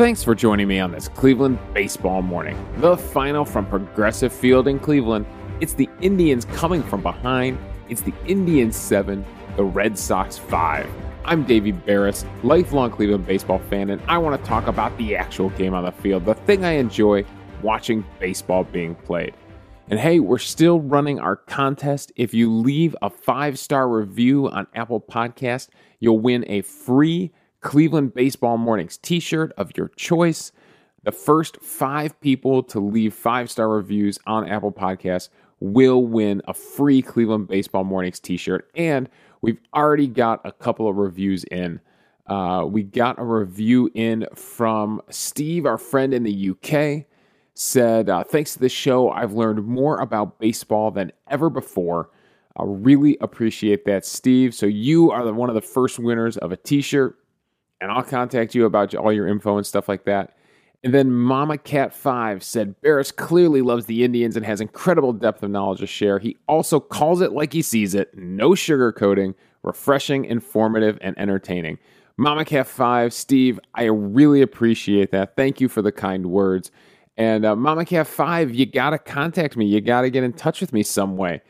Thanks for joining me on this Cleveland baseball morning. The final from Progressive Field in Cleveland. It's the Indians coming from behind. It's the Indians 7, the Red Sox 5. I'm Davey Berris, lifelong Cleveland baseball fan, and I want to talk about the actual game on the field, the thing I enjoy watching baseball being played. And hey, we're still running our contest. If you leave a five star review on Apple Podcast, you'll win a free Cleveland Baseball Mornings t shirt of your choice. The first five people to leave five star reviews on Apple Podcasts will win a free Cleveland Baseball Mornings t shirt. And we've already got a couple of reviews in. Uh, we got a review in from Steve, our friend in the UK, said, uh, Thanks to this show, I've learned more about baseball than ever before. I really appreciate that, Steve. So you are the, one of the first winners of a t shirt and I'll contact you about all your info and stuff like that. And then Mama Cat 5 said Berris clearly loves the Indians and has incredible depth of knowledge to share. He also calls it like he sees it, no sugarcoating, refreshing, informative, and entertaining. Mama Cat 5, Steve, I really appreciate that. Thank you for the kind words. And uh, Mama Cat 5, you got to contact me. You got to get in touch with me some way.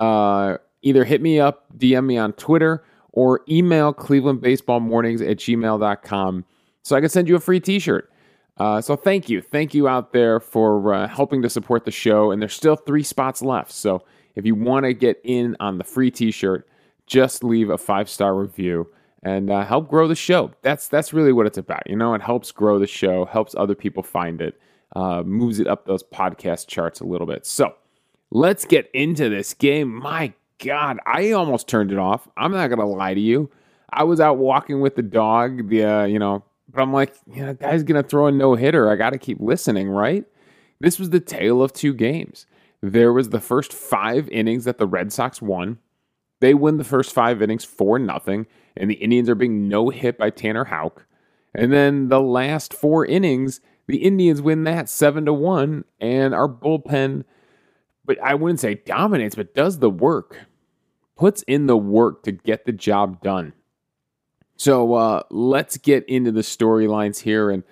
Uh, either hit me up, DM me on Twitter, or email clevelandbaseballmornings at gmail.com so I can send you a free t shirt. Uh, so thank you. Thank you out there for uh, helping to support the show. And there's still three spots left. So if you want to get in on the free t shirt, just leave a five star review and uh, help grow the show. That's that's really what it's about. You know, it helps grow the show, helps other people find it, uh, moves it up those podcast charts a little bit. So let's get into this game. My God, I almost turned it off. I'm not gonna lie to you. I was out walking with the dog, the uh, you know, but I'm like, you know, guy's gonna throw a no hitter. I got to keep listening, right? This was the tale of two games. There was the first five innings that the Red Sox won. They win the first five innings for nothing, and the Indians are being no hit by Tanner Houck. And then the last four innings, the Indians win that seven to one, and our bullpen, but I wouldn't say dominates, but does the work puts in the work to get the job done. So uh, let's get into the storylines here. And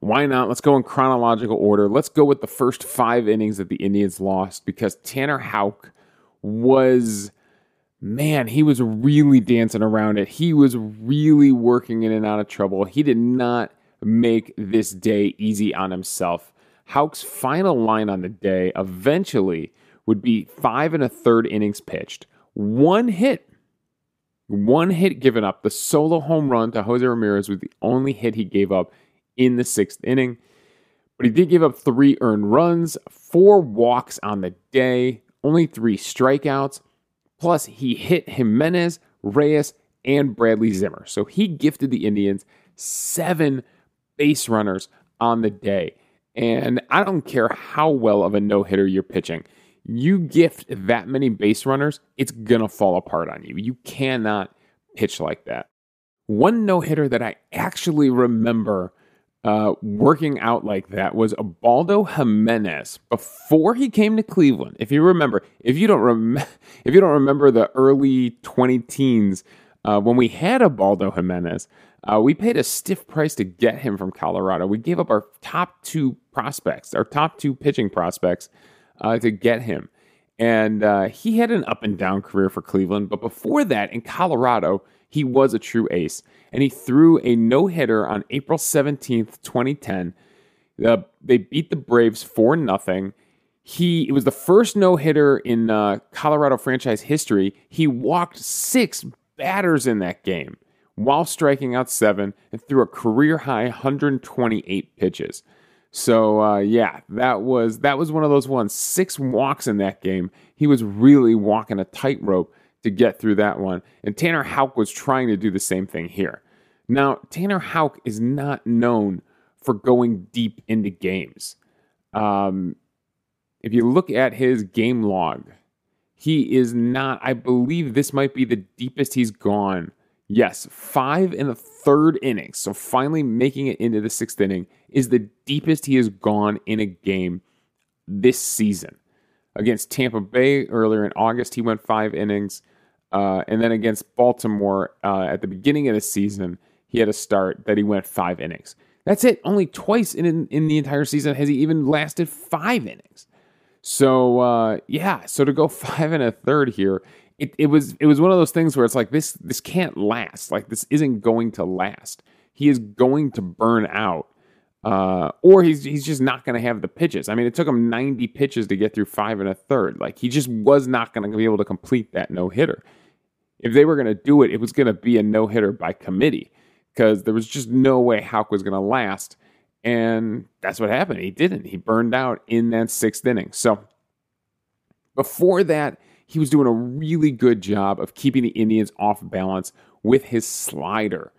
why not? Let's go in chronological order. Let's go with the first five innings that the Indians lost because Tanner Houck was, man, he was really dancing around it. He was really working in and out of trouble. He did not make this day easy on himself. Houck's final line on the day eventually would be five and a third innings pitched, one hit. One hit given up. The solo home run to Jose Ramirez was the only hit he gave up in the sixth inning. But he did give up three earned runs, four walks on the day, only three strikeouts. Plus, he hit Gimenez, Reyes, and Bradley Zimmer. So he gifted the Indians seven base runners on the day. And I don't care how well of a no hitter you're pitching you gift that many base runners, it's going to fall apart on you. You cannot pitch like that. One no hitter that I actually remember uh, working out like that was Ubaldo Jimenez before he came to Cleveland. If you remember, if you don't rem- if you don't remember the early 20 teens uh, when we had Ubaldo Jimenez, uh, we paid a stiff price to get him from Colorado. We gave up our top two prospects, our top two pitching prospects uh, to get him. And uh, he had an up and down career for Cleveland, but before that, in Colorado, he was a true ace. And he threw a no hitter on April 17th, 2010. Uh, they beat the Braves 4 0. He it was the first no hitter in uh, Colorado franchise history. He walked six batters in that game while striking out seven and threw a career high 128 pitches. So uh, yeah, that was that was one of those ones. Six walks in that game. He was really walking a tightrope to get through that one. And Tanner Houck was trying to do the same thing here. Now, Tanner Houck is not known for going deep into games. Um, if you look at his game log, he is not, I believe this might be the deepest he's gone Yes, five in the third inning, so finally making it into the sixth inning, is the deepest he has gone in a game this season. Against Tampa Bay earlier in August, he went five innings. Uh, and then against Baltimore uh, at the beginning of the season, he had a start that he went five innings. That's it. Only twice in in the entire season has he even lasted five innings. So uh, yeah, so to go five and a third here, it, it was it was one of those things where it's like this this can't last. Like this isn't going to last. He is going to burn out. Uh, or he's he's just not going to have the pitches. I mean, it took him 90 pitches to get through five and a third. Like he just was not going to be able to complete that no hitter. If they were going to do it, it was going to be a no hitter by committee because there was just no way Houck was going to last. And that's what happened. He didn't. He burned out in that sixth inning. So before that, he was doing a really good job of keeping the Indians off balance with his slider.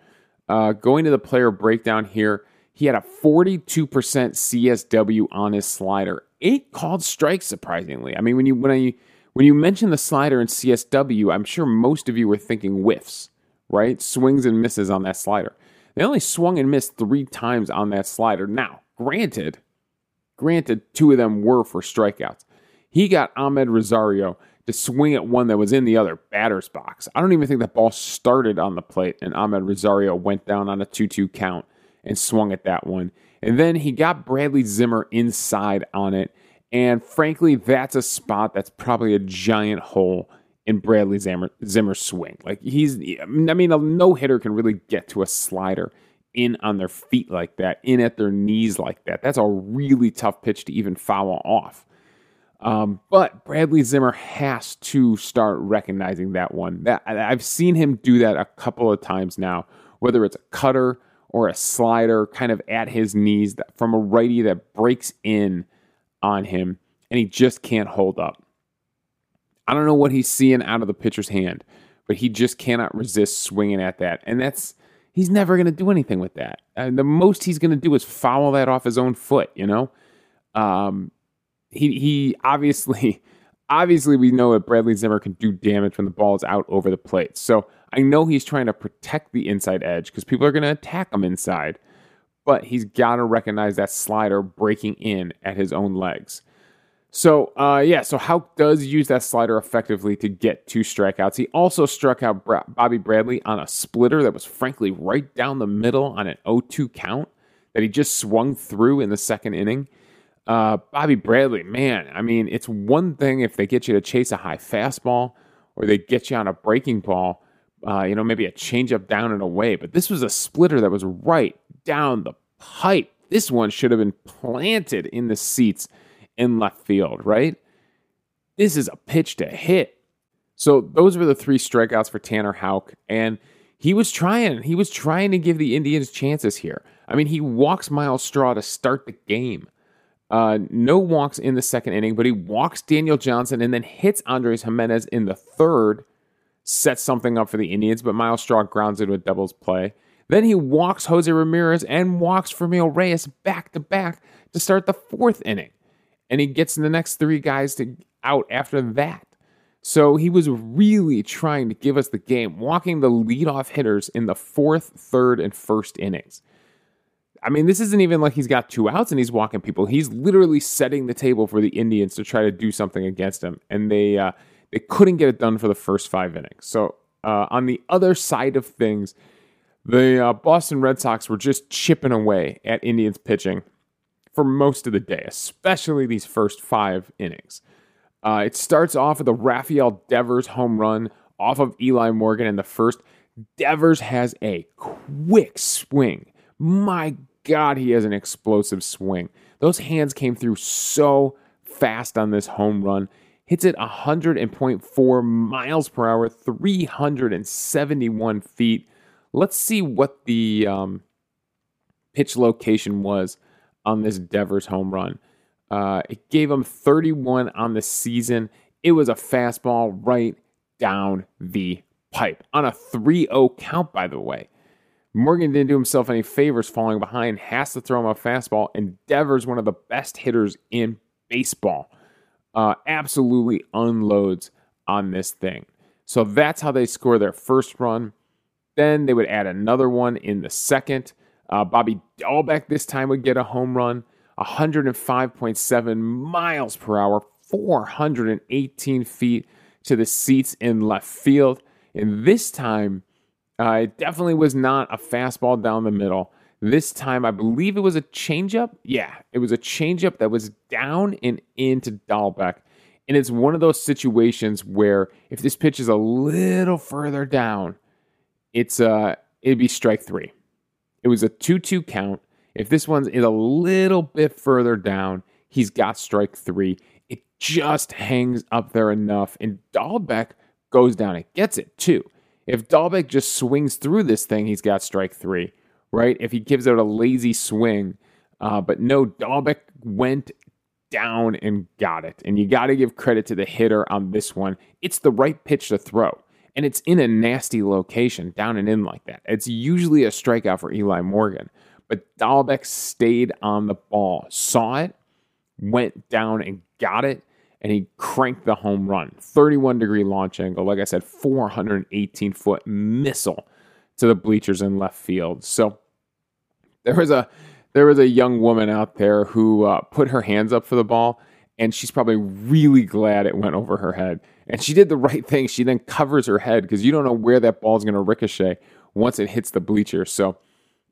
Uh, going to the player breakdown here, he had a 42% CSW on his slider. Eight called strikes, surprisingly. I mean, when you when I when you mention the slider and CSW, I'm sure most of you were thinking whiffs, right? Swings and misses on that slider. They only swung and missed three times on that slider. Now, granted, granted, two of them were for strikeouts. He got Amed Rosario to swing at one that was in the other batter's box. I don't even think that ball started on the plate, and Amed Rosario went down on a 2 2 count and swung at that one. And then he got Bradley Zimmer inside on it. And frankly, that's a spot that's probably a giant hole in Bradley Zimmer, Zimmer's swing. Like he's, I mean, a no hitter can really get to a slider in on their feet like that, in at their knees like that. That's a really tough pitch to even foul off. Um, but Bradley Zimmer has to start recognizing that one. That I've seen him do that a couple of times now, whether it's a cutter or a slider kind of at his knees from a righty that breaks in on him and he just can't hold up. I don't know what he's seeing out of the pitcher's hand, but he just cannot resist swinging at that. And that's, he's never going to do anything with that. And the most he's going to do is foul that off his own foot, you know? Um, he, he obviously, obviously, we know that Bradley Zimmer can do damage when the ball is out over the plate. So I know he's trying to protect the inside edge because people are going to attack him inside, but he's got to recognize that slider breaking in at his own legs. So, uh, yeah, so Houck does use that slider effectively to get two strikeouts. He also struck out Bra- Bobby Bradley on a splitter that was frankly right down the middle on an 0 2 count that he just swung through in the second inning. Uh, Bobby Bradley, man, I mean, it's one thing if they get you to chase a high fastball or they get you on a breaking ball, uh, you know, maybe a changeup down and away. But this was a splitter that was right down the pipe. This one should have been planted in the seats in left field, right? This is a pitch to hit. So those were the three strikeouts for Tanner Houck, and he was trying. He was trying to give the Indians chances here. I mean, he walks Myles Straw to start the game. Uh, no walks in the second inning, but he walks Daniel Johnson and then hits Andres Gimenez in the third sets something up for the Indians, but Myles Straw grounds into a doubles play. Then he walks Jose Ramirez and walks Franmil Reyes back to back to start the fourth inning. And he gets the next three guys to out after that. So he was really trying to give us the game, walking the leadoff hitters in the fourth, third, and first innings. I mean, this isn't even like he's got two outs and he's walking people. He's literally setting the table for the Indians to try to do something against him. And they uh, they couldn't get it done for the first five innings. So uh, on the other side of things, the uh, Boston Red Sox were just chipping away at Indians pitching for most of the day, especially these first five innings. Uh, it starts off with a Rafael Devers home run off of Eli Morgan in the first. Devers has a quick swing. My God, he has an explosive swing. Those hands came through so fast on this home run hits it 100.4 miles per hour, 371 feet. Let's see what the um, pitch location was on this Devers home run. Uh, it gave him 31 on the season. It was a fastball right down the pipe on a 3 0 count, by the way. Morgan didn't do himself any favors falling behind, has to throw him a fastball, and Devers, one of the best hitters in baseball uh, absolutely unloads on this thing. So that's how they score their first run. Then they would add another one in the second. Uh, Bobby Dalbec this time would get a home run, 105.7 miles per hour, 418 feet to the seats in left field. And this time, uh, it definitely was not a fastball down the middle. This time, I believe it was a changeup. Yeah, it was a changeup that was down and into Dalbec. And it's one of those situations where if this pitch is a little further down, it's uh it'd be strike three. It was a 2-2 count. If this one's is a little bit further down, he's got strike three. It just hangs up there enough, and Dalbec goes down and gets it too. If Dalbec just swings through this thing, he's got strike three, right? If he gives out a lazy swing, uh, but no, Dalbec went down and got it. And you got to give credit to the hitter on this one. It's the right pitch to throw. And it's in a nasty location, down and in like that. It's usually a strikeout for Eli Morgan. But Dalbec stayed on the ball, saw it, went down and got it, and he cranked the home run. 31 degree launch angle. Like I said, 418 foot missile to the bleachers in left field. So there was a there was a young woman out there who uh, put her hands up for the ball, and she's probably really glad it went over her head. And she did the right thing. She then covers her head because you don't know where that ball is going to ricochet once it hits the bleachers. So,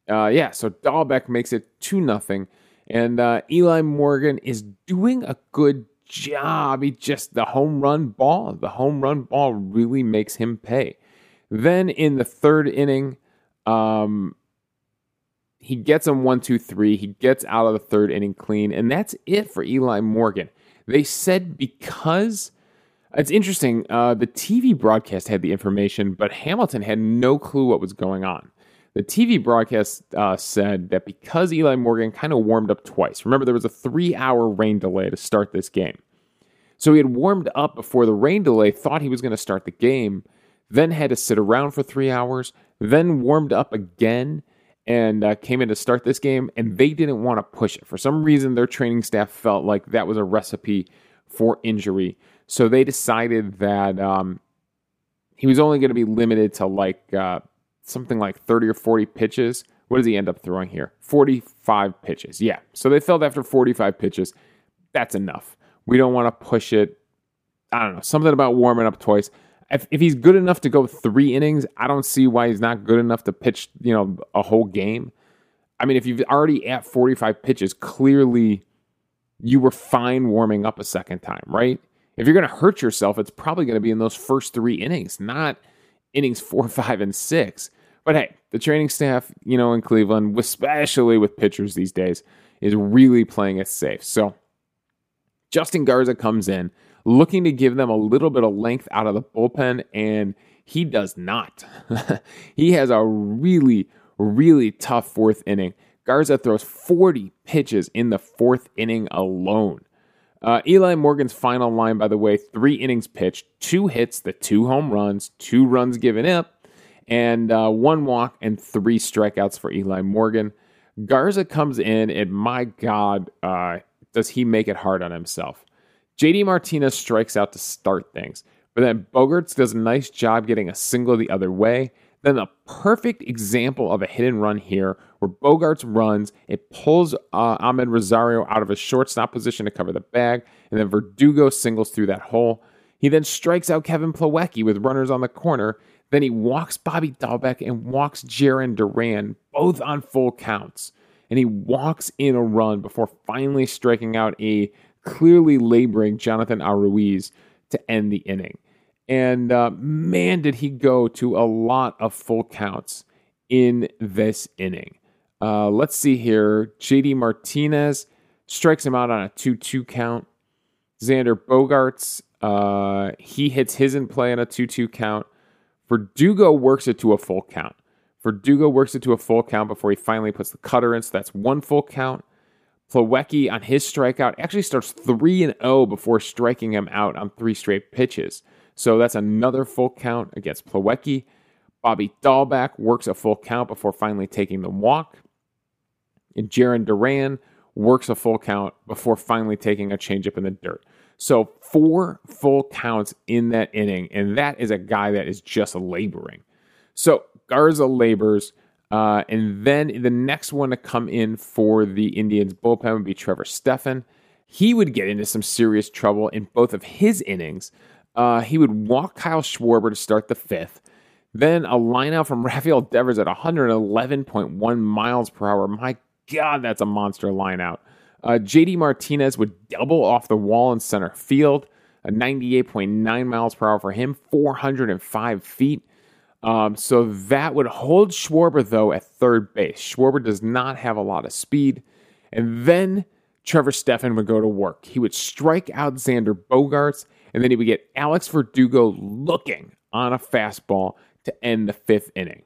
uh, yeah, so Dalbec makes it 2 nothing, And uh, Eli Morgan is doing a good job. He just, the home run ball, the home run ball really makes him pay. Then in the third inning, um, he gets him one, two, three. He gets out of the third inning clean, and that's it for Eli Morgan. They said because it's interesting, uh, the TV broadcast had the information, but Hamilton had no clue what was going on. The TV broadcast uh, said that because Eli Morgan kind of warmed up twice, remember there was a three hour rain delay to start this game. So he had warmed up before the rain delay, thought he was going to start the game, then had to sit around for three hours, then warmed up again and uh, came in to start this game, and they didn't want to push it. For some reason, their training staff felt like that was a recipe for injury. So they decided that um, he was only going to be limited to like uh, something like 30 or 40 pitches. What does he end up throwing here? 45 pitches. Yeah. So they felt after 45 pitches, that's enough. We don't want to push it. I don't know. Something about warming up twice if, if he's good enough to go three innings, I don't see why he's not good enough to pitch, you know, a whole game. I mean, if you've already at 45 pitches, clearly you were fine warming up a second time, right? If you're going to hurt yourself, it's probably going to be in those first three innings, not innings four, five, and six. But hey, the training staff, you know, in Cleveland, especially with pitchers these days, is really playing it safe. So Justin Garza comes in looking to give them a little bit of length out of the bullpen, and he does not. he has a really, really tough fourth inning. Garza throws 40 pitches in the fourth inning alone. Uh, Eli Morgan's final line, by the way, three innings pitched, two hits, the two home runs, two runs given up, and uh, one walk and three strikeouts for Eli Morgan. Garza comes in, and my God, uh, does he make it hard on himself? JD Martinez strikes out to start things, but then Bogaerts does a nice job getting a single the other way. Then the perfect example of a hit and run here, where Bogaerts runs, it pulls uh, Amed Rosario out of a shortstop position to cover the bag, and then Verdugo singles through that hole. He then strikes out Kevin Plawecki with runners on the corner. Then he walks Bobby Dalbec and walks Jarren Duran, both on full counts. And he walks in a run before finally striking out a clearly laboring Jonathan Arauz to end the inning. And uh, man, did he go to a lot of full counts in this inning. Uh, let's see here. JD Martinez strikes him out on a 2 2 count. Xander Bogaerts, uh, he hits his in play on a 2 2 count. Verdugo works it to a full count. Verdugo works it to a full count before he finally puts the cutter in, so that's one full count. Plawecki on his strikeout actually starts 3 and 0 before striking him out on three straight pitches. So that's another full count against Plawecki. Bobby Dalbec works a full count before finally taking the walk. And Jarren Duran works a full count before finally taking a changeup in the dirt. So four full counts in that inning, and that is a guy that is just laboring. So Garza labors. Uh, and then the next one to come in for the Indians bullpen would be Trevor Stephan. He would get into some serious trouble in both of his innings. Uh, he would walk Kyle Schwarber to start the fifth. Then a line out from Rafael Devers at 111.1 miles per hour. My God, that's a monster line out. Uh, JD Martinez would double off the wall in center field, a 98.9 miles per hour for him, 405 feet. Um, so that would hold Schwarber, though, at third base. Schwarber does not have a lot of speed. And then Trevor Stephan would go to work. He would strike out Xander Bogaerts, and then he would get Alex Verdugo looking on a fastball to end the fifth inning.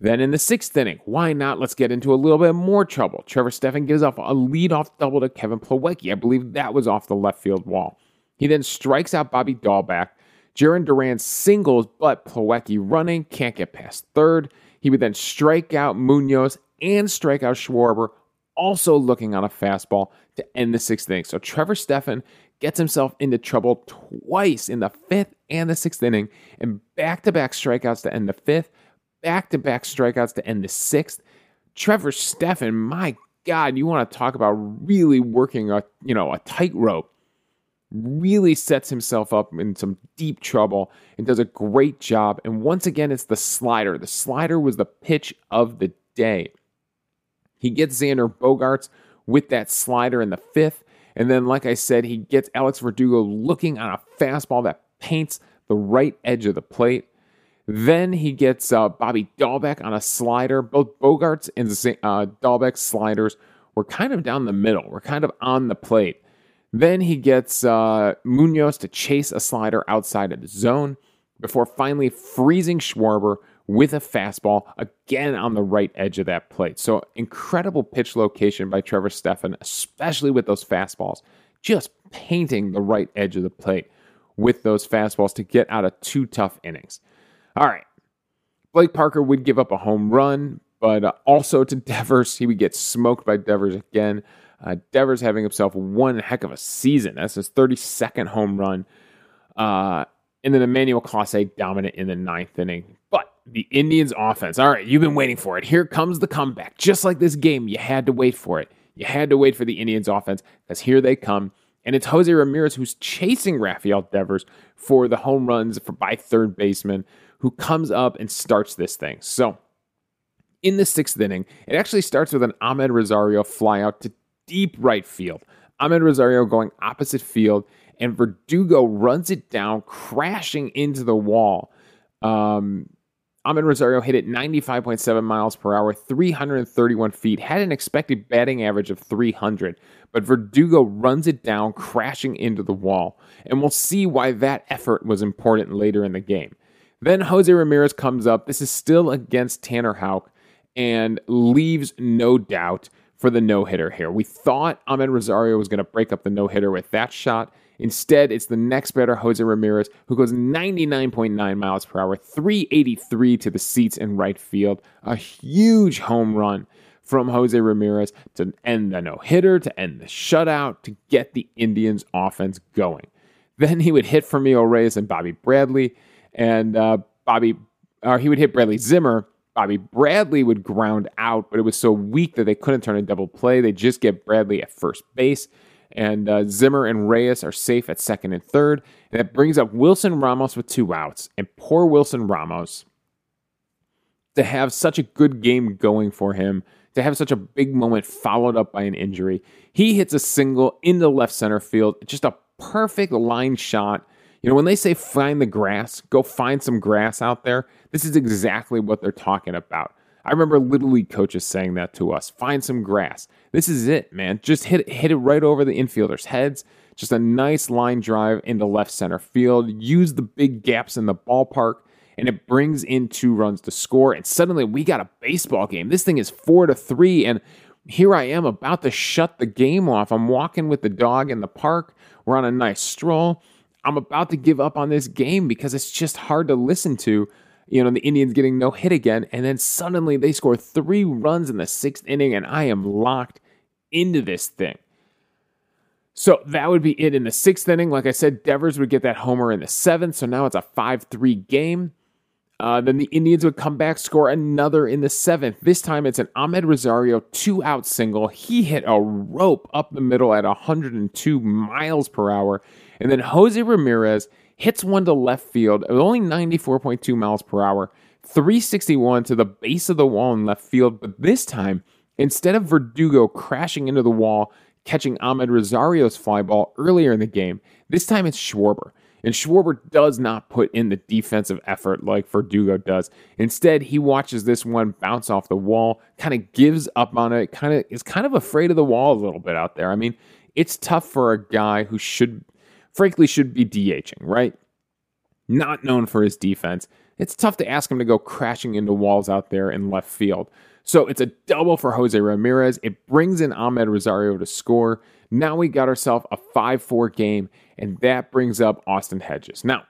Then in the sixth inning, why not? Let's get into a little bit more trouble. Trevor Stephan gives off a leadoff double to Kevin Plawecki. I believe that was off the left field wall. He then strikes out Bobby Dalbec. Jarren Duran singles, but Plawecki running, can't get past third. He would then strike out Munoz and strike out Schwarber, also looking on a fastball to end the sixth inning. So Trevor Stephan gets himself into trouble twice in the fifth and the sixth inning, and back to back strikeouts to end the fifth, back to back strikeouts to end the sixth. Trevor Stephan, my God, you want to talk about really working a you know a tightrope. Really sets himself up in some deep trouble and does a great job. And once again, it's the slider. The slider was the pitch of the day. He gets Xander Bogaerts with that slider in the fifth. And then, like I said, he gets Alex Verdugo looking on a fastball that paints the right edge of the plate. Then he gets uh, Bobby Dalbec on a slider. Both Bogaerts and uh, Dalbec's sliders were kind of down the middle, we're kind of on the plate. Then he gets uh, Munoz to chase a slider outside of the zone before finally freezing Schwarber with a fastball again on the right edge of that plate. So incredible pitch location by Trevor Stephan, especially with those fastballs, just painting the right edge of the plate with those fastballs to get out of two tough innings. All right. Blake Parker would give up a home run, but uh, also to Devers. He would get smoked by Devers again. Uh, Devers having himself one heck of a season. That's his 32nd home run. Uh, and then Emmanuel Clase dominant in the ninth inning. But the Indians offense, all right, you've been waiting for it. Here comes the comeback. Just like this game, you had to wait for it. You had to wait for the Indians offense because here they come. And it's Jose Ramirez who's chasing Rafael Devers for the home runs for, by third baseman who comes up and starts this thing. So in the sixth inning, it actually starts with an Amed Rosario flyout to deep right field. Amed Rosario going opposite field, and Verdugo runs it down, crashing into the wall. Um, Amed Rosario hit it 95.7 miles per hour, 331 feet, had an expected batting average of 300, but Verdugo runs it down, crashing into the wall. And we'll see why that effort was important later in the game. Then Jose Ramirez comes up. This is still against Tanner Houck and leaves no doubt for the no hitter here. We thought Amed Rosario was going to break up the no hitter with that shot. Instead, it's the next batter, Jose Ramirez, who goes 99.9 miles per hour, 383 to the seats in right field. A huge home run from Jose Ramirez to end the no hitter, to end the shutout, to get the Indians' offense going. Then he would hit Franmil Reyes and Bobby Bradley, and uh, Bobby, or he would hit Bradley Zimmer. Bobby Bradley would ground out, but it was so weak that they couldn't turn a double play. They just get Bradley at first base and uh, Zimmer and Reyes are safe at second and third. And that brings up Wilson Ramos with two outs. And poor Wilson Ramos to have such a good game going for him, to have such a big moment followed up by an injury. He hits a single in the left center field, just a perfect line shot. You know, when they say find the grass, go find some grass out there, this is exactly what they're talking about. I remember Little League coaches saying that to us. Find some grass. This is it, man. Just hit hit it right over the infielders' heads. Just a nice line drive into left center field. Use the big gaps in the ballpark, and it brings in two runs to score. And suddenly we got a baseball game. This thing is four to three, and here I am about to shut the game off. I'm walking with the dog in the park. We're on a nice stroll. I'm about to give up on this game because it's just hard to listen to you know, the Indians getting no hit again. And then suddenly they score three runs in the sixth inning, and I am locked into this thing. So that would be it in the sixth inning. Like I said, Devers would get that homer in the seventh. So now it's a 5 3 game. Uh, then the Indians would come back, score another in the seventh. This time it's an Amed Rosario two out single. He hit a rope up the middle at 102 miles per hour. And then Jose Ramirez hits one to left field at only 94.2 miles per hour, 361 to the base of the wall in left field, but this time, instead of Verdugo crashing into the wall, catching Amed Rosario's fly ball earlier in the game, this time it's Schwarber. And Schwarber does not put in the defensive effort like Verdugo does. Instead, he watches this one bounce off the wall, kind of gives up on it, kind of is kind of afraid of the wall a little bit out there. I mean, it's tough for a guy who should, frankly, should be DHing, right? Not known for his defense. It's tough to ask him to go crashing into walls out there in left field. So it's a double for Jose Ramirez. It brings in Amed Rosario to score. Now we got ourselves a 5 4 game, and that brings up Austin Hedges. Now,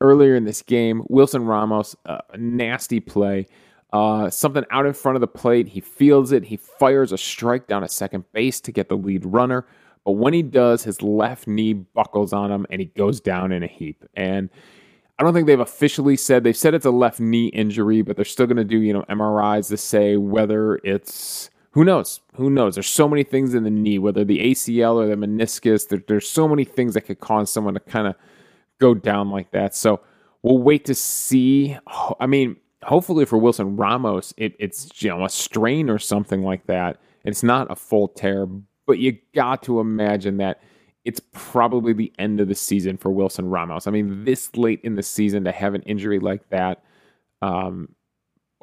earlier in this game, Wilson Ramos, uh, a nasty play, uh, something out in front of the plate. He fields it. He fires a strike down at second base to get the lead runner. But when he does, his left knee buckles on him and he goes down in a heap. And I don't think they've officially said they've said it's a left knee injury, but they're still going to do you know MRIs to say whether it's who knows? Who knows? There's so many things in the knee, whether the ACL or the meniscus. There, there's so many things that could cause someone to kind of go down like that. So we'll wait to see. I mean, hopefully for Wilson Ramos, it, it's you know a strain or something like that. It's not a full tear, but you got to imagine that it's probably the end of the season for Wilson Ramos. I mean, this late in the season to have an injury like that, um,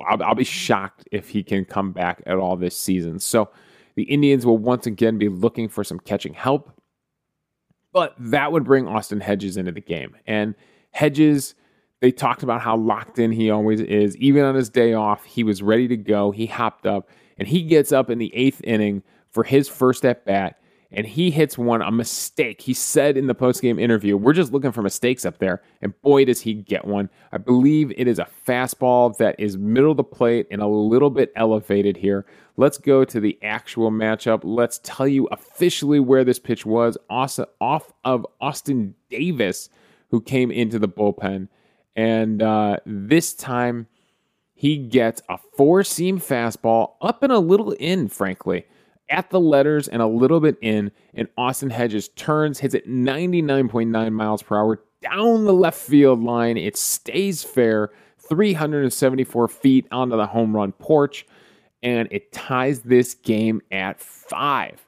I'll, I'll be shocked if he can come back at all this season. So the Indians will once again be looking for some catching help. But that would bring Austin Hedges into the game. And Hedges, they talked about how locked in he always is. Even on his day off, he was ready to go. He hopped up and he gets up in the eighth inning for his first at bat and he hits one a mistake. He said in the post-game interview, "We're just looking for mistakes up there." And boy does he get one. I believe it is a fastball that is middle of the plate and a little bit elevated here. Let's go to the actual matchup. Let's tell you officially where this pitch was off of Austin Davis who came into the bullpen. And uh, this time he gets a four-seam fastball up and a little in, frankly at the letters and a little bit in, and Austin Hedges turns, hits it 99.9 miles per hour down the left field line. It stays fair, 374 feet onto the home run porch, and it ties this game at five.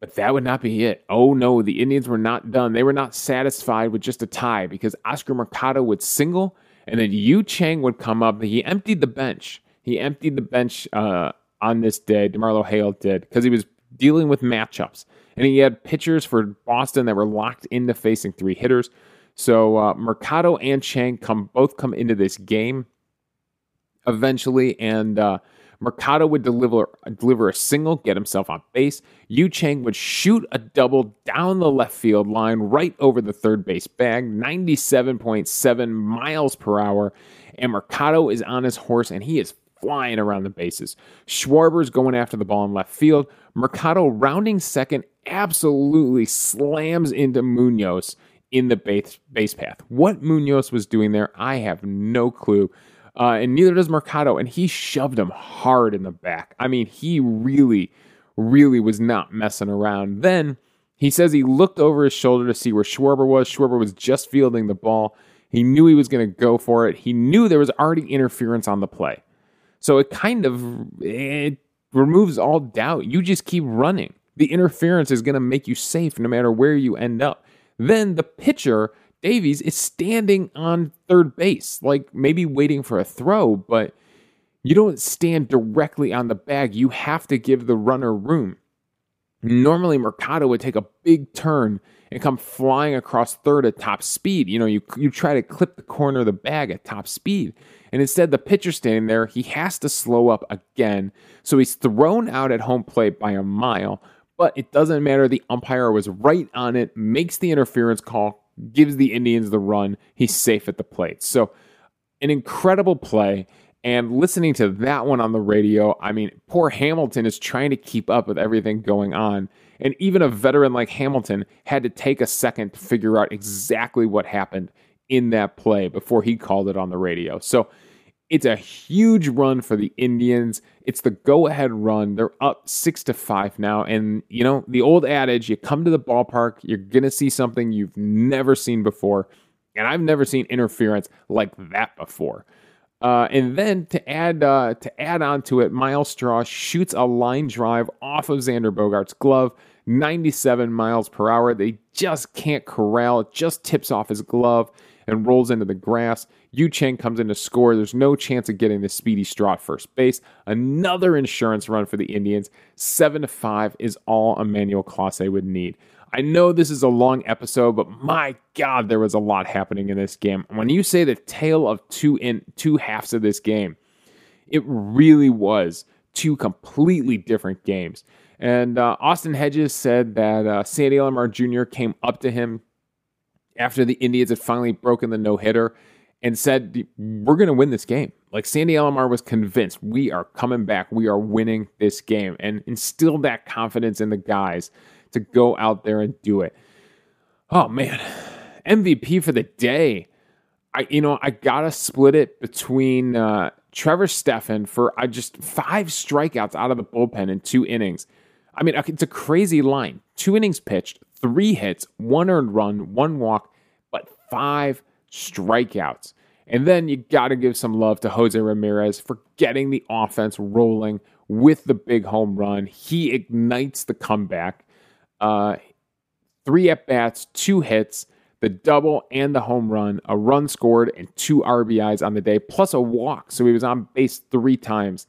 But that would not be it. Oh no, the Indians were not done. They were not satisfied with just a tie because Oscar Mercado would single, and then Yu Chang would come up. He emptied the bench. He emptied the bench uh, on this day, DeMarlo Hale did, because he was dealing with matchups. And he had pitchers for Boston that were locked into facing three hitters. So uh, Mercado and Chang come both come into this game eventually, and uh, Mercado would deliver deliver a single, get himself on base. Yu Chang would shoot a double down the left field line, right over the third base bag, 97.7 miles per hour. And Mercado is on his horse, and he is flying around the bases. Schwarber's going after the ball in left field. Mercado rounding second absolutely slams into Munoz in the base, base path. What Munoz was doing there, I have no clue. Uh, and neither does Mercado. And he shoved him hard in the back. I mean, he really, really was not messing around. Then he says he looked over his shoulder to see where Schwarber was. Schwarber was just fielding the ball. He knew he was going to go for it. He knew there was already interference on the play. So it kind of it removes all doubt. You just keep running. The interference is going to make you safe no matter where you end up. Then the pitcher, Davis, is standing on third base, like maybe waiting for a throw, but you don't stand directly on the bag. You have to give the runner room. Normally, Mercado would take a big turn and come flying across third at top speed. You know, you, you try to clip the corner of the bag at top speed. And instead, the pitcher standing there, he has to slow up again. So he's thrown out at home plate by a mile, but it doesn't matter. The umpire was right on it, makes the interference call, gives the Indians the run. He's safe at the plate. So, an incredible play. And listening to that one on the radio, I mean, poor Hamilton is trying to keep up with everything going on. And even a veteran like Hamilton had to take a second to figure out exactly what happened in that play before he called it on the radio. So it's a huge run for the Indians. It's the go ahead run. They're up six to five now. And, you know, the old adage you come to the ballpark, you're to see something you've never seen before. And I've never seen interference like that before. Uh, and then to add uh, to add on to it, Myles Straw shoots a line drive off of Xander Bogaerts' glove, 97 miles per hour. They just can't corral. It just tips off his glove and rolls into the grass. Yu Chang comes in to score. There's no chance of getting the speedy straw at first base. Another insurance run for the Indians. Seven to five is all Emmanuel Clase would need. I know this is a long episode, but my God, there was a lot happening in this game. When you say the tale of two in two halves of this game, it really was two completely different games. And uh, Austin Hedges said that uh, Sandy Alomar Jr. came up to him after the Indians had finally broken the no hitter and said, We're going to win this game. Like Sandy Alomar was convinced we are coming back, we are winning this game, and instilled that confidence in the guys to go out there and do it. Oh man, MVP for the day. I you know I gotta split it between uh, Trevor Stephan for I just five strikeouts out of the bullpen in two innings. I mean it's a crazy line. Two innings pitched, three hits, one earned run, one walk, but five strikeouts. And then you got to give some love to Jose Ramirez for getting the offense rolling with the big home run. He ignites the comeback. Uh, three at bats, two hits, the double and the home run, a run scored, and two RBIs on the day, plus a walk. So he was on base three times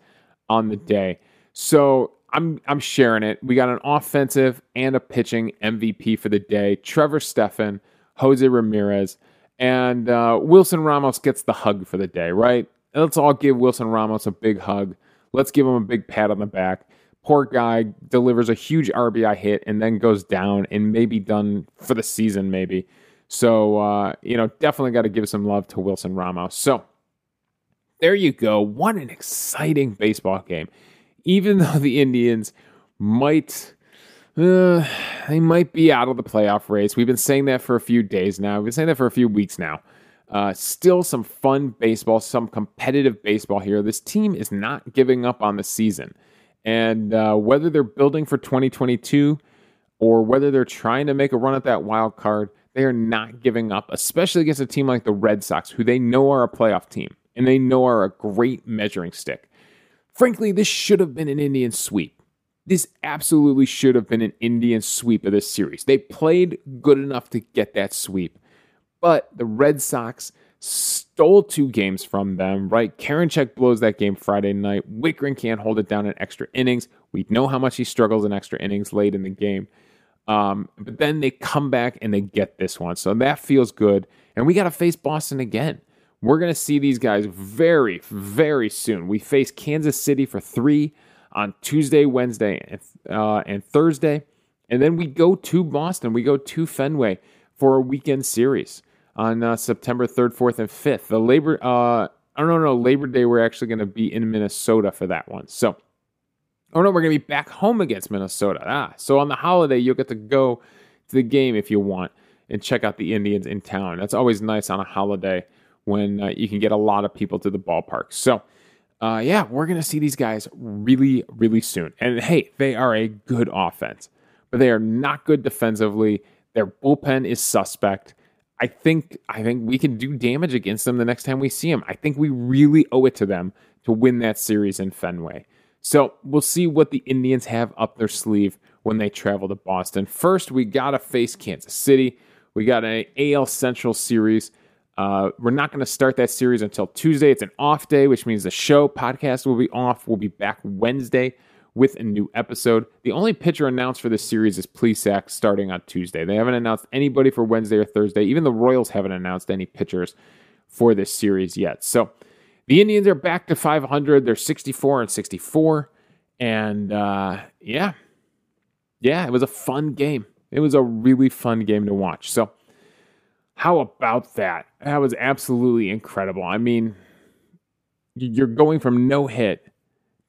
on the day. So I'm I'm sharing it. We got an offensive and a pitching MVP for the day. Trevor Stephan, Jose Ramirez, and uh, Wilson Ramos gets the hug for the day. Right? Let's all give Wilson Ramos a big hug. Let's give him a big pat on the back. Poor guy delivers a huge RBI hit and then goes down and maybe done for the season, maybe. So, uh, you know, definitely got to give some love to Wilson Ramos. So, there you go. What an exciting baseball game. Even though the Indians might. Uh, they might be out of the playoff race. We've been saying that for a few days now. We've been saying that for a few weeks now. Uh, still some fun baseball, some competitive baseball here. This team is not giving up on the season. And uh, whether they're building for 2022 or whether they're trying to make a run at that wild card, they are not giving up, especially against a team like the Red Sox, who they know are a playoff team and they know are a great measuring stick. Frankly, this should have been an Indian sweep. This absolutely should have been an Indian sweep of this series. They played good enough to get that sweep, but the Red Sox stole two games from them, right? Karinchak blows that game Friday night. Wittgren can't hold it down in extra innings. We know how much he struggles in extra innings late in the game. Um, but then they come back and they get this one. So that feels good. And we got to face Boston again. We're going to see these guys very, very soon. We face Kansas City for three on Tuesday, Wednesday, and, uh, and Thursday. And then we go to Boston. We go to Fenway for a weekend series on uh, September 3rd, 4th, and 5th. The Labor, uh, I don't know, Labor Day, we're actually going to be in Minnesota for that one. So, oh no, we're going to be back home against Minnesota. Ah, so on the holiday, you'll get to go to the game if you want and check out the Indians in town. That's always nice on a holiday when uh, you can get a lot of people to the ballpark. So, uh, yeah, we're going to see these guys really, really soon. And hey, they are a good offense, but they are not good defensively. Their bullpen is suspect. I think I think we can do damage against them the next time we see them. I think we really owe it to them to win that series in Fenway. So we'll see what the Indians have up their sleeve when they travel to Boston. First, we gotta face Kansas City. We got an AL Central series. Uh, we're not going to start that series until Tuesday. It's an off day, which means the show podcast will be off. We'll be back Wednesday with a new episode. The only pitcher announced for this series is Plesac starting on Tuesday. They haven't announced anybody for Wednesday or Thursday. Even the Royals haven't announced any pitchers for this series yet. So the Indians are back to 500. They're 64 and 64. And uh, yeah, yeah, it was a fun game. It was a really fun game to watch. So, how about that? That was absolutely incredible. I mean, you're going from no hit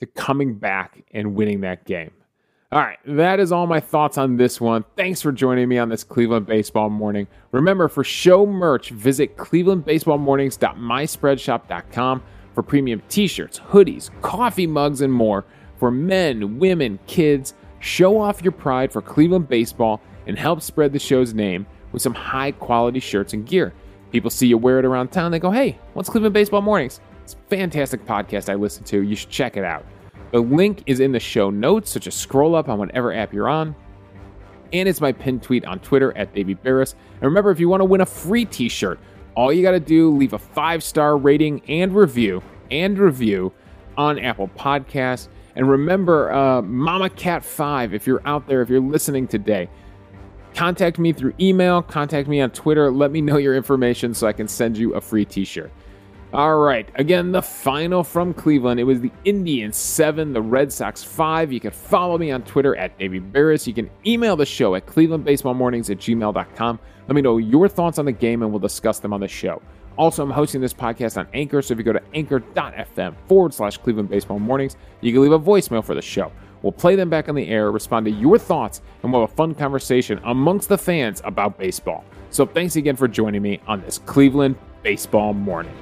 to coming back and winning that game. All right, that is all my thoughts on this one. Thanks for joining me on this Cleveland Baseball Morning. Remember, for show merch, visit clevelandbaseballmornings.myspreadshop.com for premium t shirts, hoodies, coffee mugs, and more for men, women, kids. Show off your pride for Cleveland baseball and help spread the show's name with some high quality shirts and gear. People see you wear it around town, they go, hey, what's Cleveland Baseball Mornings? It's a fantastic podcast I listen to. You should check it out. The link is in the show notes, so just scroll up on whatever app you're on. And it's my pinned tweet on Twitter at Davey Berris. And remember, if you want to win a free t shirt, all you got to do leave a five star rating and review and review on Apple Podcasts. And remember, uh, Mama Cat 5, if you're out there, if you're listening today, contact me through email, contact me on Twitter, let me know your information so I can send you a free t shirt. All right, again, the final from Cleveland. It was the Indians 7, the Red Sox 5. You can follow me on Twitter at Davey Berris. You can email the show at clevelandbaseballmornings at gmail.com. Let me know your thoughts on the game and we'll discuss them on the show. Also, I'm hosting this podcast on Anchor, so if you go to anchor.fm forward slash Cleveland Baseball Mornings, you can leave a voicemail for the show. We'll play them back on the air, respond to your thoughts, and we'll have a fun conversation amongst the fans about baseball. So thanks again for joining me on this Cleveland Baseball Morning.